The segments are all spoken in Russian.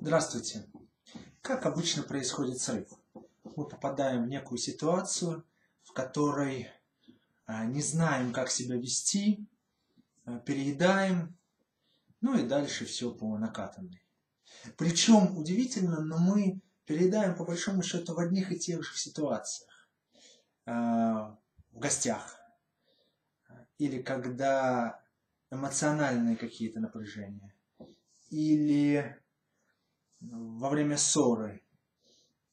Здравствуйте. Как обычно происходит срыв? Мы попадаем в некую ситуацию, в которой а, не знаем, как себя вести, а, переедаем, ну и дальше все по накатанной. Причем, удивительно, но мы переедаем по большому счету в одних и тех же ситуациях. А, в гостях. Или когда эмоциональные какие-то напряжения. Или во время ссоры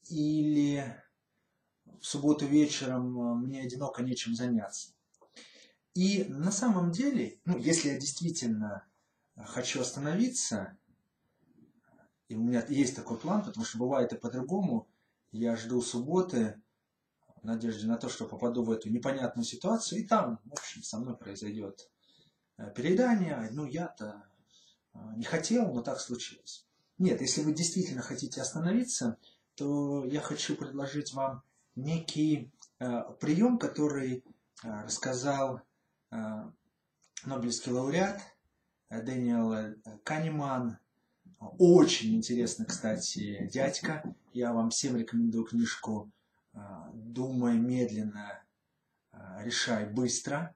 или в субботу вечером э, мне одиноко нечем заняться. И на самом деле, ну, если я действительно хочу остановиться, и у меня есть такой план, потому что бывает и по-другому, я жду субботы в надежде на то, что попаду в эту непонятную ситуацию, и там, в общем, со мной произойдет э, переедание. Ну, я-то э, не хотел, но так случилось. Нет, если вы действительно хотите остановиться, то я хочу предложить вам некий э, прием, который э, рассказал э, Нобелевский лауреат э, Дэниел э, Канеман. Очень интересно, кстати, дядька. Я вам всем рекомендую книжку э, «Думай медленно, решай быстро»,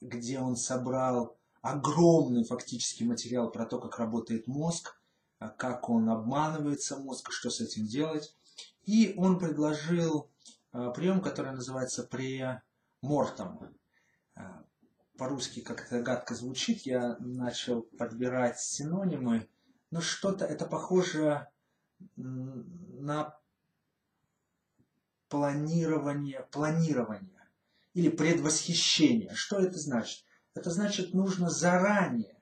где он собрал огромный фактический материал про то, как работает мозг, как он обманывается мозг, что с этим делать. И он предложил а, прием, который называется премортом. А, по-русски как-то гадко звучит, я начал подбирать синонимы, но что-то это похоже на планирование, планирование или предвосхищение. Что это значит? Это значит, нужно заранее,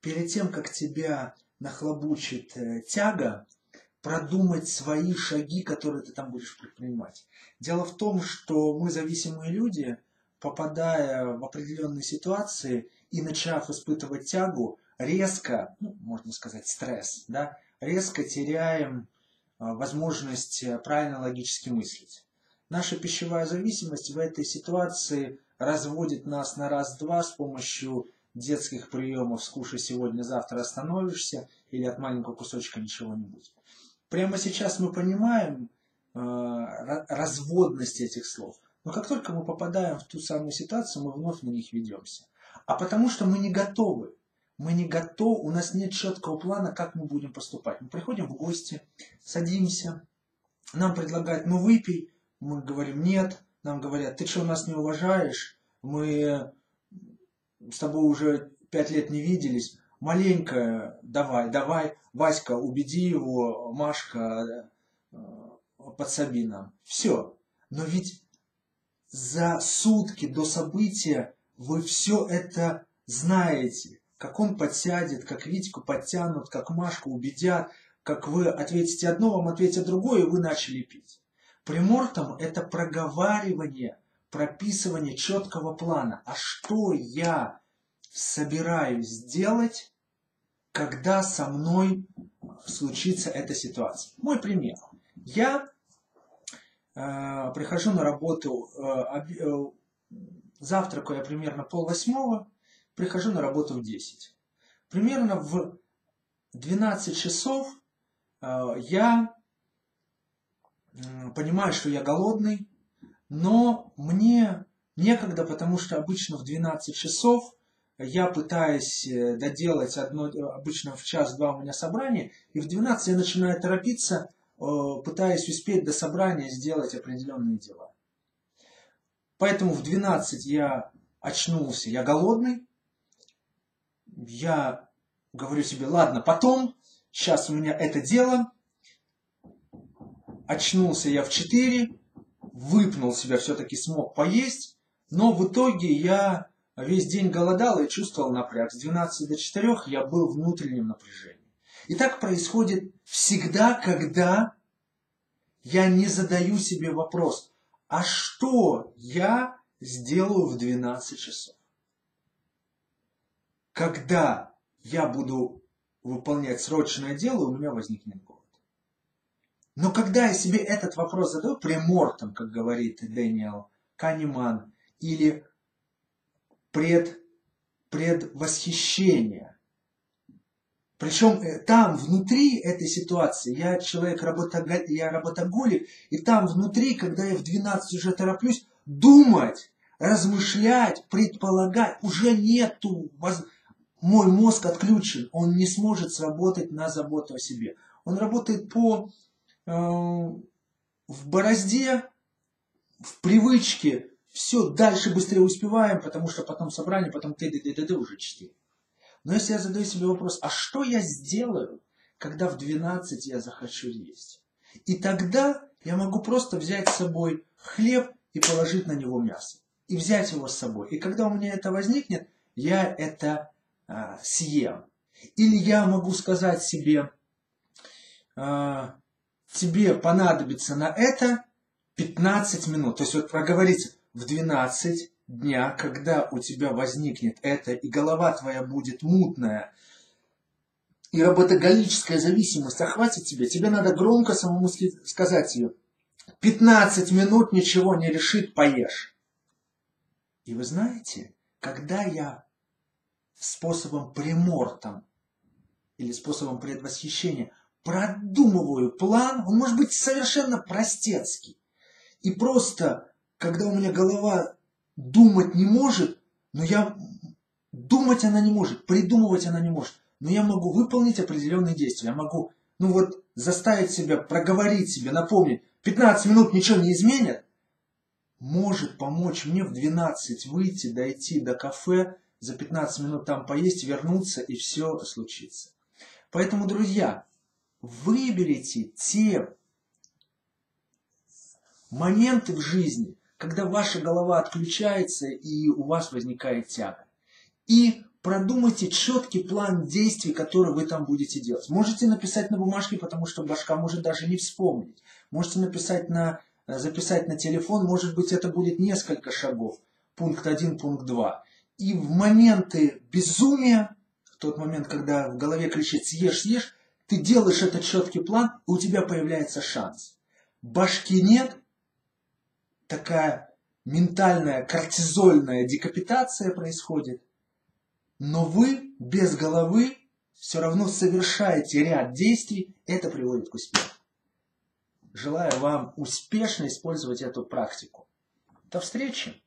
перед тем, как тебя нахлобучит э, тяга, продумать свои шаги, которые ты там будешь предпринимать. Дело в том, что мы зависимые люди, попадая в определенные ситуации и начав испытывать тягу, резко, ну, можно сказать, стресс, да, резко теряем а, возможность э, правильно логически мыслить. Наша пищевая зависимость в этой ситуации разводит нас на раз-два с помощью детских приемов «скушай сегодня, завтра остановишься» или «от маленького кусочка ничего не будет». Прямо сейчас мы понимаем э, разводность этих слов. Но как только мы попадаем в ту самую ситуацию, мы вновь на них ведемся. А потому что мы не готовы. Мы не готовы, у нас нет четкого плана, как мы будем поступать. Мы приходим в гости, садимся, нам предлагают, ну выпей, мы говорим нет, нам говорят, ты что, нас не уважаешь, мы с тобой уже пять лет не виделись, маленько давай, давай, Васька, убеди его, Машка, э, подсоби нам. Все. Но ведь за сутки до события вы все это знаете. Как он подсядет, как Витьку подтянут, как Машку убедят, как вы ответите одно, вам ответят другое, и вы начали пить. Примортом это проговаривание прописывание четкого плана. А что я собираюсь сделать, когда со мной случится эта ситуация? Мой пример. Я э, прихожу на работу, э, э, завтракаю примерно пол восьмого, прихожу на работу в 10. Примерно в 12 часов э, я понимаю, что я голодный, но мне некогда, потому что обычно в 12 часов я пытаюсь э, доделать одно, обычно в час-два у меня собрание, и в 12 я начинаю торопиться, э, пытаясь успеть до собрания сделать определенные дела. Поэтому в 12 я очнулся, я голодный, я говорю себе, ладно, потом, сейчас у меня это дело, очнулся я в 4, выпнул себя, все-таки смог поесть, но в итоге я весь день голодал и чувствовал напряг. С 12 до 4 я был в внутреннем напряжении. И так происходит всегда, когда я не задаю себе вопрос, а что я сделаю в 12 часов? Когда я буду выполнять срочное дело, у меня возникнет голод. Но когда я себе этот вопрос задаю премортом, как говорит Дэниел Канеман, или пред, предвосхищение, Причем э, там, внутри этой ситуации, я человек, работоголик, я работоголик, и там внутри, когда я в 12 уже тороплюсь, думать, размышлять, предполагать, уже нету, мой мозг отключен, он не сможет сработать на заботу о себе. Он работает по, в борозде, в привычке, все, дальше быстрее успеваем, потому что потом собрание, потом ты, ты, ты уже 4. Но если я задаю себе вопрос, а что я сделаю, когда в 12 я захочу есть? И тогда я могу просто взять с собой хлеб и положить на него мясо. И взять его с собой. И когда у меня это возникнет, я это а, съем. Или я могу сказать себе, а, тебе понадобится на это 15 минут. То есть вот проговорить в 12 дня, когда у тебя возникнет это, и голова твоя будет мутная, и работоголическая зависимость охватит тебя, тебе надо громко самому сказать ее. 15 минут ничего не решит, поешь. И вы знаете, когда я способом премортом или способом предвосхищения продумываю план, он может быть совершенно простецкий. И просто, когда у меня голова думать не может, но я... Думать она не может, придумывать она не может. Но я могу выполнить определенные действия. Я могу, ну вот, заставить себя, проговорить себе, напомнить. 15 минут ничего не изменят. Может помочь мне в 12 выйти, дойти до кафе, за 15 минут там поесть, вернуться, и все случится. Поэтому, друзья, выберите те моменты в жизни, когда ваша голова отключается и у вас возникает тяга. И продумайте четкий план действий, который вы там будете делать. Можете написать на бумажке, потому что башка может даже не вспомнить. Можете написать на, записать на телефон, может быть это будет несколько шагов. Пункт 1, пункт 2. И в моменты безумия, в тот момент, когда в голове кричит «съешь, съешь», ты делаешь этот четкий план, и у тебя появляется шанс. Башки нет, такая ментальная кортизольная декапитация происходит, но вы без головы все равно совершаете ряд действий, это приводит к успеху. Желаю вам успешно использовать эту практику. До встречи!